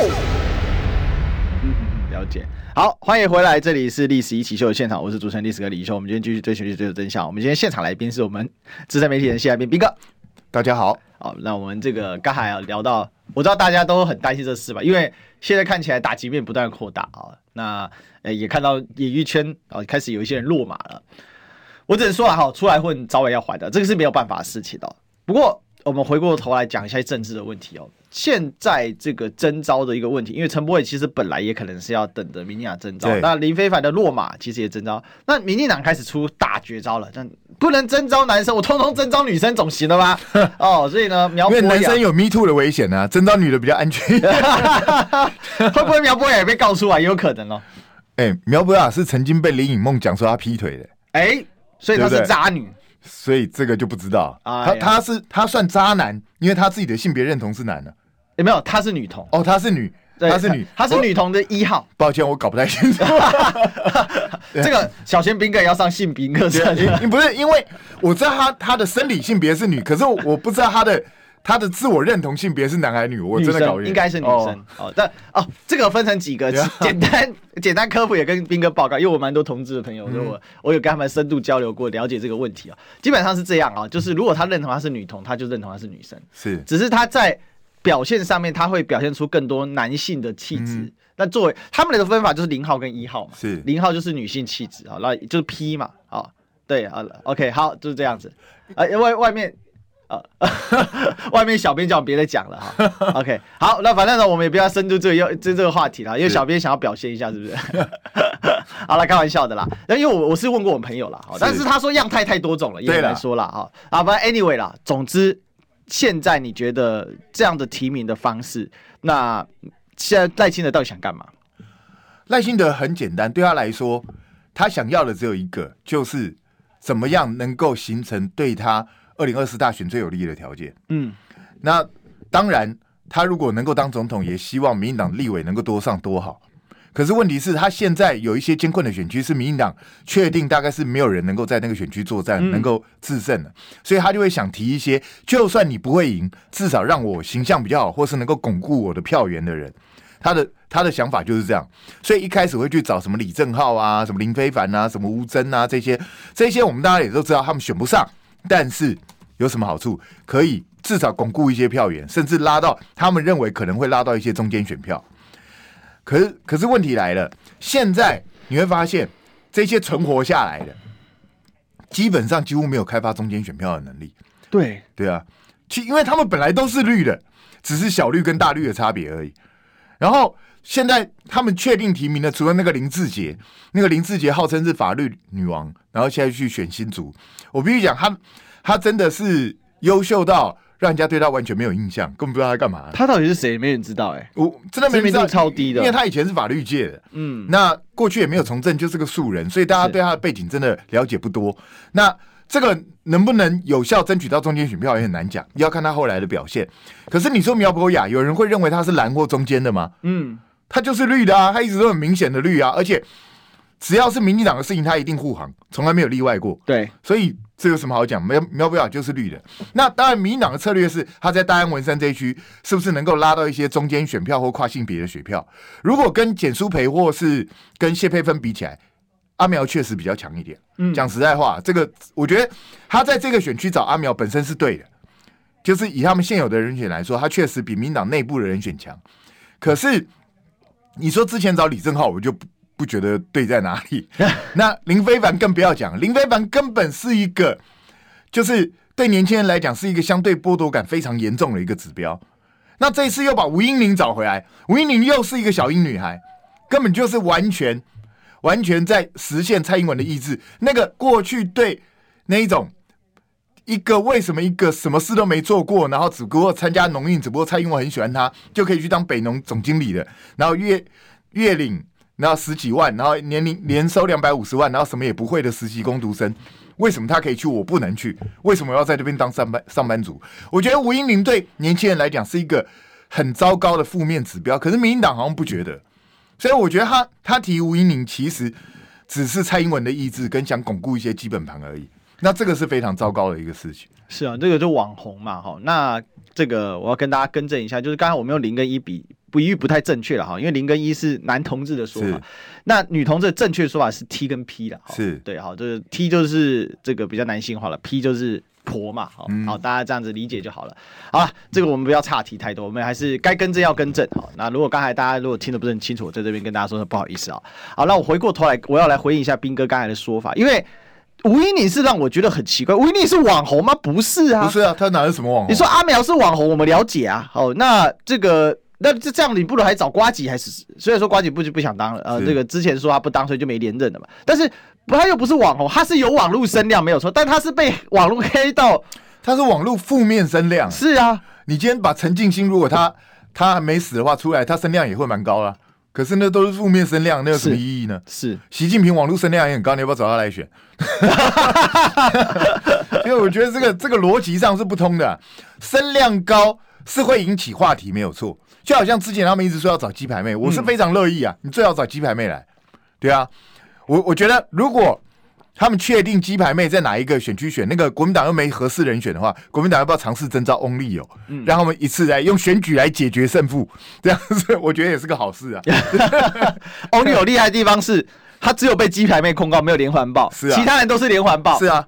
好，欢迎回来，这里是历史一起秀的现场，我是主持人历史哥李一修。我们今天继续追寻历史，追求真相。我们今天现场来宾是我们资深媒体人谢来宾，斌哥。大家好，好，那我们这个刚才啊聊到，我知道大家都很担心这事吧，因为现在看起来打击面不断扩大啊。那呃也看到演艺圈啊开始有一些人落马了。我只能说啊哈，出来混早晚要还的，这个是没有办法的事情的。不过我们回过头来讲一下政治的问题哦。现在这个征召的一个问题，因为陈柏伟其实本来也可能是要等着民进党征召，那林非凡的落马其实也征召，那民进党开始出大绝招了，这样不能征召男生，我通通征召女生总行了吧？哦，所以呢，苗因为男生有 Me Too 的危险呢、啊，征召女的比较安全，会不会苗博雅也被告出来？也有可能哦。哎、欸，苗博雅是曾经被林颖梦讲说他劈腿的，哎、欸，所以她是渣女所以这个就不知道。啊、他他是他算渣男，因为他自己的性别认同是男的。有、欸、没有？她是女同哦，她是女，她是女，她是女同的一号。抱歉，我搞不太清楚。这个小贤兵哥也要上性别课不是因为我知道他他的生理性别是女，可是我不知道他的。他的自我认同性别是男还是女？我真的搞不应该是女生哦。但哦，这个分成几个 简单简单科普，也跟兵哥报告，因为我蛮多同志的朋友，所以我我有跟他们深度交流过，了解这个问题啊。基本上是这样啊，就是如果他认同他是女同，他就认同他是女生，是。只是他在表现上面，他会表现出更多男性的气质。那作为他们的分法就是零号跟一号嘛，是零号就是女性气质啊，那就是 P 嘛，啊，对，啊，OK，好，就是这样子啊，外外面。外面小编叫我别再讲了哈，OK，好，那反正呢，我们也不要深入这个要这这个话题了，因为小编想要表现一下，是不是？好了，开玩笑的啦。那因为我我是问过我朋友了，但是他说样态太多种了，也很难说了哈。啊，反正 anyway 啦，总之现在你觉得这样的提名的方式，那现在赖清德到底想干嘛？赖清德很简单，对他来说，他想要的只有一个，就是怎么样能够形成对他。二零二四大选最有利的条件，嗯，那当然，他如果能够当总统，也希望民进党立委能够多上多好。可是问题是他现在有一些艰困的选区，是民进党确定大概是没有人能够在那个选区作战，能够制胜的，所以他就会想提一些，就算你不会赢，至少让我形象比较好，或是能够巩固我的票源的人。他的他的想法就是这样，所以一开始会去找什么李正浩啊，什么林非凡啊，什么吴峥啊这些，这些我们大家也都知道，他们选不上。但是有什么好处？可以至少巩固一些票源，甚至拉到他们认为可能会拉到一些中间选票。可是，可是问题来了，现在你会发现这些存活下来的，基本上几乎没有开发中间选票的能力。对对啊，其因为他们本来都是绿的，只是小绿跟大绿的差别而已。然后。现在他们确定提名的，除了那个林志杰，那个林志杰号称是法律女王，然后现在去选新竹。我必须讲，他他真的是优秀到让人家对他完全没有印象，根本不知道他干嘛。他到底是谁？没人知道哎、欸，我真的没人知道，超低的，因为他以前是法律界的，嗯，那过去也没有从政，就是个素人，所以大家对他的背景真的了解不多。那这个能不能有效争取到中间选票也很难讲，要看他后来的表现。可是你说苗博雅，有人会认为他是蓝或中间的吗？嗯。他就是绿的啊，他一直都很明显的绿啊，而且只要是民进党的事情，他一定护航，从来没有例外过。对，所以这有什么好讲？苗苗博雅就是绿的。那当然，民进党的策略是他在大安文山这一区是不是能够拉到一些中间选票或跨性别的选票？如果跟简书培或是跟谢佩芬比起来，阿苗确实比较强一点。嗯，讲实在话，这个我觉得他在这个选区找阿苗本身是对的，就是以他们现有的人选来说，他确实比民党内部的人选强。可是。你说之前找李正浩，我就不不觉得对在哪里。那林非凡更不要讲，林非凡根本是一个，就是对年轻人来讲是一个相对剥夺感非常严重的一个指标。那这一次又把吴英玲找回来，吴英玲又是一个小英女孩，根本就是完全完全在实现蔡英文的意志。那个过去对那一种。一个为什么一个什么事都没做过，然后只不过参加农运，只不过蔡英文很喜欢他，就可以去当北农总经理的，然后月月领然后十几万，然后年龄年收两百五十万，然后什么也不会的实习工读生，为什么他可以去，我不能去？为什么要在这边当上班上班族？我觉得吴音宁对年轻人来讲是一个很糟糕的负面指标，可是民进党好像不觉得，所以我觉得他他提吴音宁其实只是蔡英文的意志跟想巩固一些基本盘而已。那这个是非常糟糕的一个事情。是啊，这个就网红嘛，哈。那这个我要跟大家更正一下，就是刚才我们用零跟一比比喻不太正确了哈，因为零跟一是男同志的说法，那女同志的正确说法是 T 跟 P 的，是对，好，就是 T 就是这个比较男性化了，P 就是婆嘛，好，好，大家这样子理解就好了。好了，这个我们不要岔题太多，我们还是该更正要更正。好，那如果刚才大家如果听得不是很清楚，我在这边跟大家说声不好意思啊。好，那我回过头来，我要来回应一下斌哥刚才的说法，因为。吴依宁是让我觉得很奇怪，吴依宁是网红吗？不是啊，不是啊，他哪是什么网红？你说阿苗是网红，我们了解啊。好，那这个那这这样，你不如还找瓜吉还是？虽然说瓜吉不就不想当了，呃，这个之前说他不当，所以就没连任了嘛。但是他又不是网红，他是有网络声量没有错，但他是被网络黑到，他是网络负面声量。是啊，你今天把陈静心，如果他他还没死的话出来，他声量也会蛮高啊。可是那都是负面声量，那有什么意义呢？是习近平网络声量也很高，你要不要找他来选？因为我觉得这个这个逻辑上是不通的，声量高是会引起话题，没有错。就好像之前他们一直说要找鸡排妹，我是非常乐意啊，你最好找鸡排妹来，对啊，我我觉得如果。他们确定鸡排妹在哪一个选区选，那个国民党又没合适人选的话，国民党要不要尝试征召翁立友，让他们一次来用选举来解决胜负？这样子我觉得也是个好事啊。翁立友厉害的地方是他只有被鸡排妹控告，没有连环报，是啊，其他人都是连环报，是啊。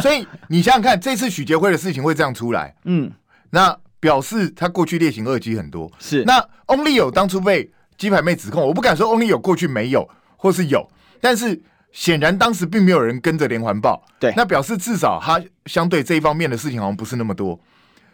所以你想想看，这次许杰辉的事情会这样出来，嗯，那表示他过去劣行恶迹很多。是，那翁立友当初被鸡排妹指控，我不敢说翁立友过去没有或是有，但是。显然当时并没有人跟着连环报，对，那表示至少他相对这一方面的事情好像不是那么多。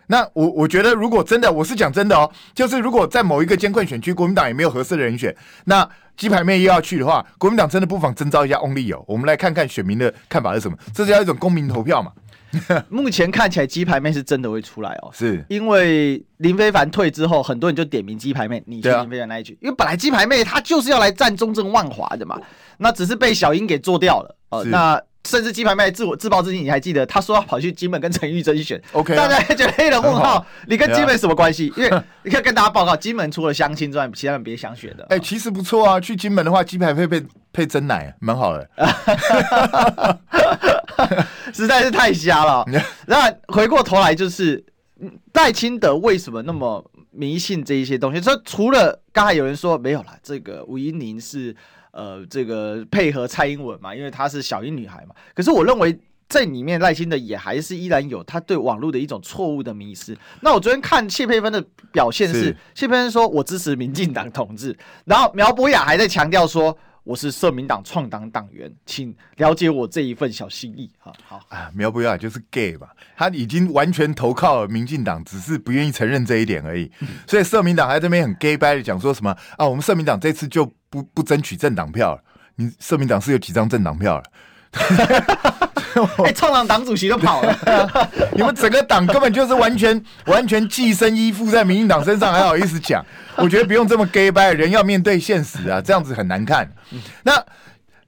那我我觉得如果真的，我是讲真的哦，就是如果在某一个监控选区，国民党也没有合适的人选，那鸡排妹又要去的话，国民党真的不妨征召一下翁立友，我们来看看选民的看法是什么，这是要一种公民投票嘛。目前看起来鸡排妹是真的会出来哦，是。因为林非凡退之后，很多人就点名鸡排妹，你去林非凡那一句，啊、因为本来鸡排妹她就是要来战中正万华的嘛，那只是被小英给做掉了。哦、呃。那甚至鸡排妹自我自暴自弃，你还记得他说要跑去金门跟陈玉珍选，OK，大家还觉得黑人问号，你跟金门什么关系？因为你可以跟大家报告，金门除了相亲之外，其他人别想选的。哎、欸，其实不错啊，去金门的话，鸡排配配配真奶，蛮好的。实在是太瞎了。那回过头来，就是戴清德为什么那么迷信这一些东西？说除了刚才有人说没有啦，这个吴音宁是呃这个配合蔡英文嘛，因为她是小英女孩嘛。可是我认为在里面赖清德也还是依然有他对网络的一种错误的迷思。那我昨天看谢佩芬的表现是，是谢佩芬说我支持民进党统治，然后苗博雅还在强调说。我是社民党创党党员，请了解我这一份小心意。好好啊，苗博雅就是 gay 吧？他已经完全投靠了民进党，只是不愿意承认这一点而已。嗯、所以社民党还在这边很 gay 掰的讲说什么啊？我们社民党这次就不不争取政党票了。你社民党是有几张政党票了？哎，创党党主席都跑了，你们整个党根本就是完全完全寄生依附在民进党身上，还好意思讲？我觉得不用这么 gay 掰，人要面对现实啊，这样子很难看。那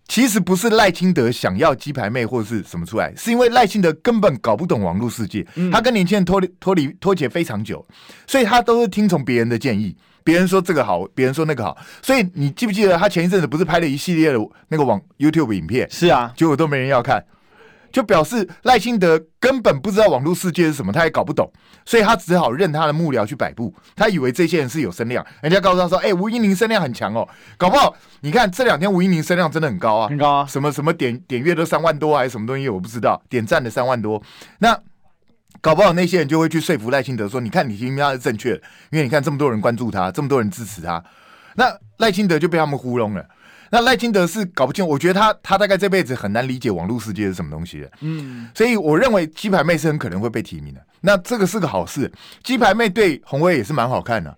其实不是赖清德想要鸡排妹或者是什么出来，是因为赖清德根本搞不懂网络世界，他跟年轻人脱离脱离脱节非常久，所以他都是听从别人的建议，别人说这个好，别人说那个好。所以你记不记得他前一阵子不是拍了一系列的那个网 YouTube 影片？是啊，结果都没人要看。就表示赖清德根本不知道网络世界是什么，他也搞不懂，所以他只好任他的幕僚去摆布。他以为这些人是有声量，人家告诉他说：“哎、欸，吴英玲声量很强哦，搞不好你看这两天吴英玲声量真的很高啊，很高啊，什么什么点点阅都三万多还是什么东西，我不知道，点赞的三万多。那搞不好那些人就会去说服赖清德说：你看你听他是正确的，因为你看这么多人关注他，这么多人支持他，那赖清德就被他们糊弄了。”那赖清德是搞不清，我觉得他他大概这辈子很难理解网络世界是什么东西的，嗯，所以我认为鸡排妹是很可能会被提名的。那这个是个好事，鸡排妹对红威也是蛮好看的，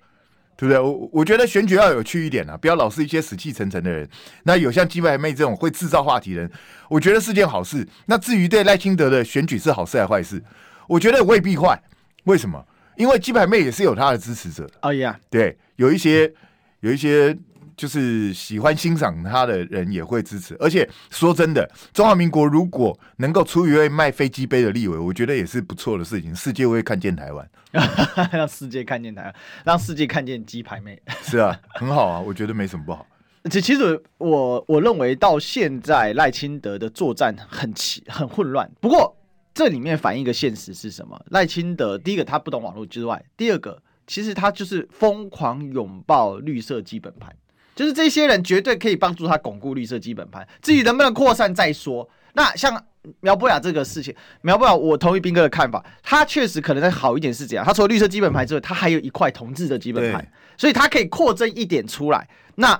对不对？我我觉得选举要有趣一点啊，不要老是一些死气沉沉的人。那有像鸡排妹这种会制造话题的人，我觉得是件好事。那至于对赖清德的选举是好事还是坏事，我觉得未必坏。为什么？因为鸡排妹也是有她的支持者。哦呀，对，有一些有一些。就是喜欢欣赏她的人也会支持，而且说真的，中华民国如果能够出一位卖飞机杯的立委，我觉得也是不错的事情。世界会看见台湾，让世界看见台湾，让世界看见鸡排妹。是啊，很好啊，我觉得没什么不好。其其实我我认为到现在赖清德的作战很奇很混乱。不过这里面反映一个现实是什么？赖清德第一个他不懂网络之外，第二个其实他就是疯狂拥抱绿色基本盘。就是这些人绝对可以帮助他巩固绿色基本盘，至于能不能扩散再说。那像苗博雅这个事情，苗博雅，我同意斌哥的看法，他确实可能在好一点是这样。他除了绿色基本盘之外，他还有一块同志的基本盘，所以他可以扩增一点出来。那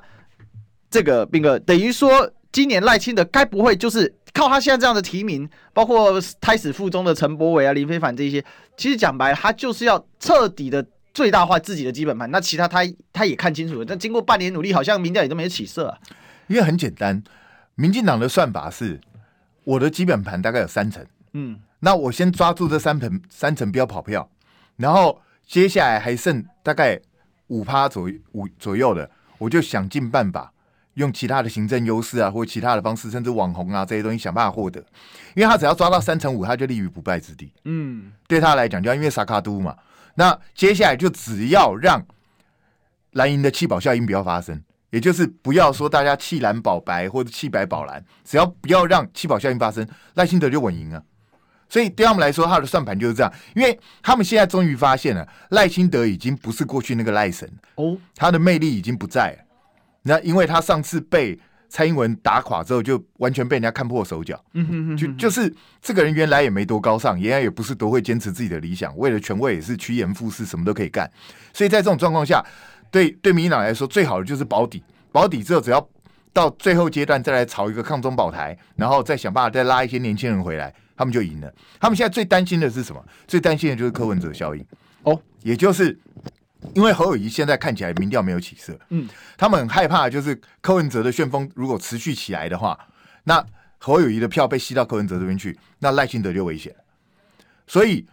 这个斌哥等于说，今年赖清德该不会就是靠他现在这样的提名，包括胎死腹中的陈柏伟啊、林飞凡这些，其实讲白，他就是要彻底的。最大化自己的基本盘，那其他他他也看清楚了。但经过半年努力，好像民调也都没有起色啊。因为很简单，民进党的算法是，我的基本盘大概有三成，嗯，那我先抓住这三成三成不要跑票，然后接下来还剩大概五趴左五左右的，我就想尽办法用其他的行政优势啊，或其他的方式，甚至网红啊这些东西想办法获得，因为他只要抓到三乘五，他就立于不败之地。嗯，对他来讲，就因为萨卡都嘛，那接下来就只要让蓝营的弃保效应不要发生，也就是不要说大家弃蓝保白或者弃白保蓝，只要不要让弃保效应发生，赖清德就稳赢啊。所以对他们来说，他的算盘就是这样，因为他们现在终于发现了赖清德已经不是过去那个赖神哦，他的魅力已经不在了。那因为他上次被蔡英文打垮之后，就完全被人家看破手脚。嗯哼哼，就就是这个人原来也没多高尚，原来也不是多会坚持自己的理想，为了权位也是趋炎附势，什么都可以干。所以在这种状况下，对对民进党来说，最好的就是保底，保底之后只要到最后阶段再来炒一个抗中保台，然后再想办法再拉一些年轻人回来。他们就赢了。他们现在最担心的是什么？最担心的就是柯文哲效应哦，也就是因为侯友谊现在看起来民调没有起色，嗯，他们很害怕，就是柯文哲的旋风如果持续起来的话，那侯友谊的票被吸到柯文哲这边去，那赖清德就危险。所以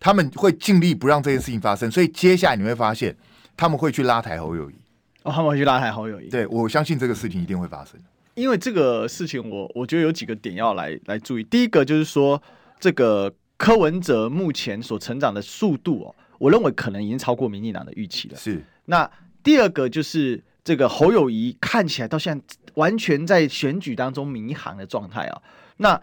他们会尽力不让这件事情发生。所以接下来你会发现，他们会去拉抬侯友谊。哦，他们会去拉抬侯友谊。对，我相信这个事情一定会发生。因为这个事情我，我我觉得有几个点要来来注意。第一个就是说，这个柯文哲目前所成长的速度哦，我认为可能已经超过民进党的预期了。是。那第二个就是这个侯友谊看起来到现在完全在选举当中迷航的状态啊。那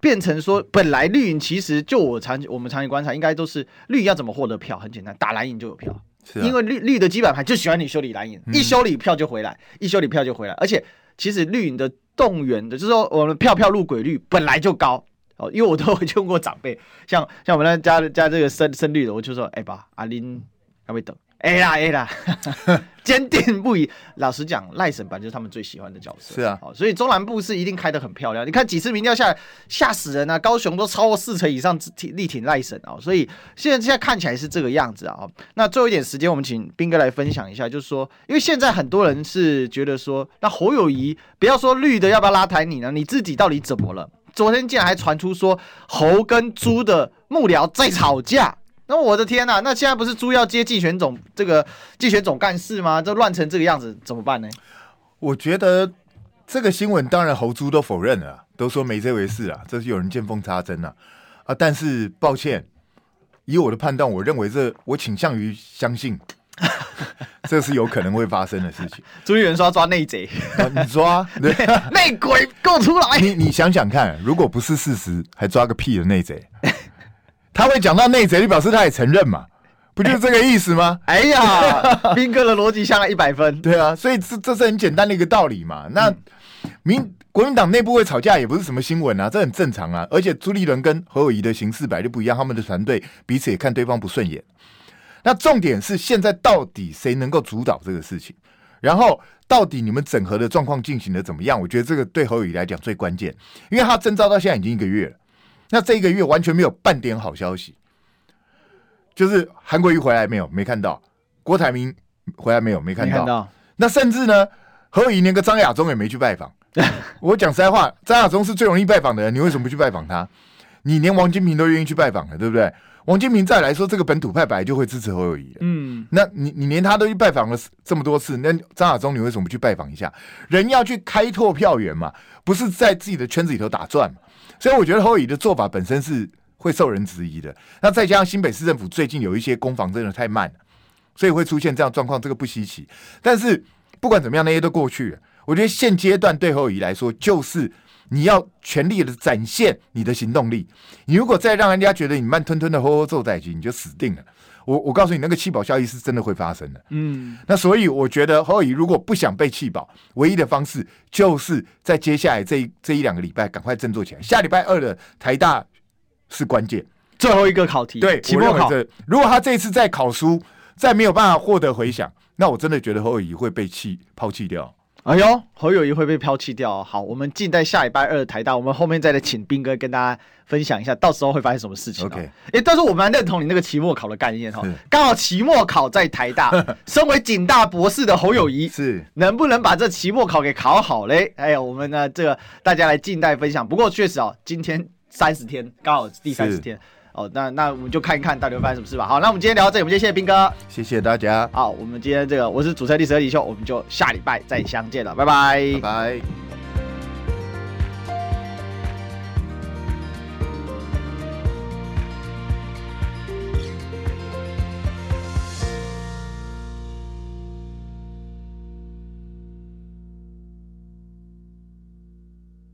变成说，本来绿营其实就我长我们长期观察，应该都是绿营要怎么获得票？很简单，打蓝营就有票。是、啊。因为绿绿的基本盘就喜欢你修理蓝营，嗯、一修理票就回来，一修理票就回来，而且。其实绿营的动员的，就是说我们票票入轨率本来就高哦，因为我都会问过长辈，像像我们那家家这个深深绿的，我就说，哎爸，阿林还没等。哎啦哎啦，坚定不移。老实讲，赖神本就是他们最喜欢的角色。是啊，所以中南部是一定开得很漂亮。你看几次民调下来，吓死人啊！高雄都超过四成以上力挺赖神啊。所以现在现在看起来是这个样子啊。哦那最后一点时间，我们请斌哥来分享一下，就是说，因为现在很多人是觉得说，那侯友谊不要说绿的要不要拉抬你呢？你自己到底怎么了？昨天竟然还传出说猴跟猪的幕僚在吵架。那我的天呐、那现在不是猪要接竞选总这个竞选总干事吗？这乱成这个样子，怎么办呢？我觉得这个新闻当然猴猪都否认了，都说没这回事啊，这是有人见缝插针啊啊！但是抱歉，以我的判断，我认为这我倾向于相信，这是有可能会发生的事情。朱立伦说要抓内贼，你抓 对内鬼给我出来！你你想想看，如果不是事实，还抓个屁的内贼？他会讲到内贼，就表示他也承认嘛，不就是这个意思吗？哎呀，兵哥的逻辑下来一百分。对啊，所以这这是很简单的一个道理嘛。那民国民党内部会吵架也不是什么新闻啊，这很正常啊。而且朱立伦跟侯友宜的形式本来就不一样，他们的团队彼此也看对方不顺眼。那重点是现在到底谁能够主导这个事情？然后到底你们整合的状况进行的怎么样？我觉得这个对侯友谊来讲最关键，因为他征召到现在已经一个月了。那这一个月完全没有半点好消息，就是韩国瑜回来没有？没看到。郭台铭回来没有？没看到。看到那甚至呢，侯友谊连个张亚中也没去拜访。我讲实在话，张亚中是最容易拜访的人，你为什么不去拜访他？你连王金平都愿意去拜访了，对不对？王金平再来说，这个本土派本来就会支持侯友宜。嗯，那你你连他都去拜访了这么多次，那张亚中你为什么不去拜访一下？人要去开拓票源嘛，不是在自己的圈子里头打转嘛？所以我觉得侯友谊的做法本身是会受人质疑的。那再加上新北市政府最近有一些攻防真的太慢了，所以会出现这样状况，这个不稀奇。但是不管怎么样，那些都过去了。我觉得现阶段对侯友谊来说，就是你要全力的展现你的行动力。你如果再让人家觉得你慢吞吞的吼吼做在即，你就死定了。我我告诉你，那个弃保效应是真的会发生的。嗯，那所以我觉得侯友宜如果不想被弃保，唯一的方式就是在接下来这一这一两个礼拜赶快振作起来。下礼拜二的台大是关键，最后一个考题。对，期末考。如果他这次再考书再没有办法获得回响，那我真的觉得侯友宜会被弃抛弃掉。哎呦，侯友谊会被抛弃掉。哦好，我们静待下礼拜二的台大，我们后面再来请斌哥跟大家分享一下，到时候会发生什么事情。OK，哎，但是我们还认同你那个期末考的概念哈，刚好期末考在台大，身为警大博士的侯友谊 是能不能把这期末考给考好嘞？哎呀，我们呢这个大家来静待分享。不过确实哦，今天三十天刚好第三十天。哦，那那我们就看一看到底会发生什么事吧。好，那我们今天聊到这里，我们今天谢谢斌哥，谢谢大家。好，我们今天这个我是主持人历史和李秀，我们就下礼拜再相见了，拜拜，拜拜。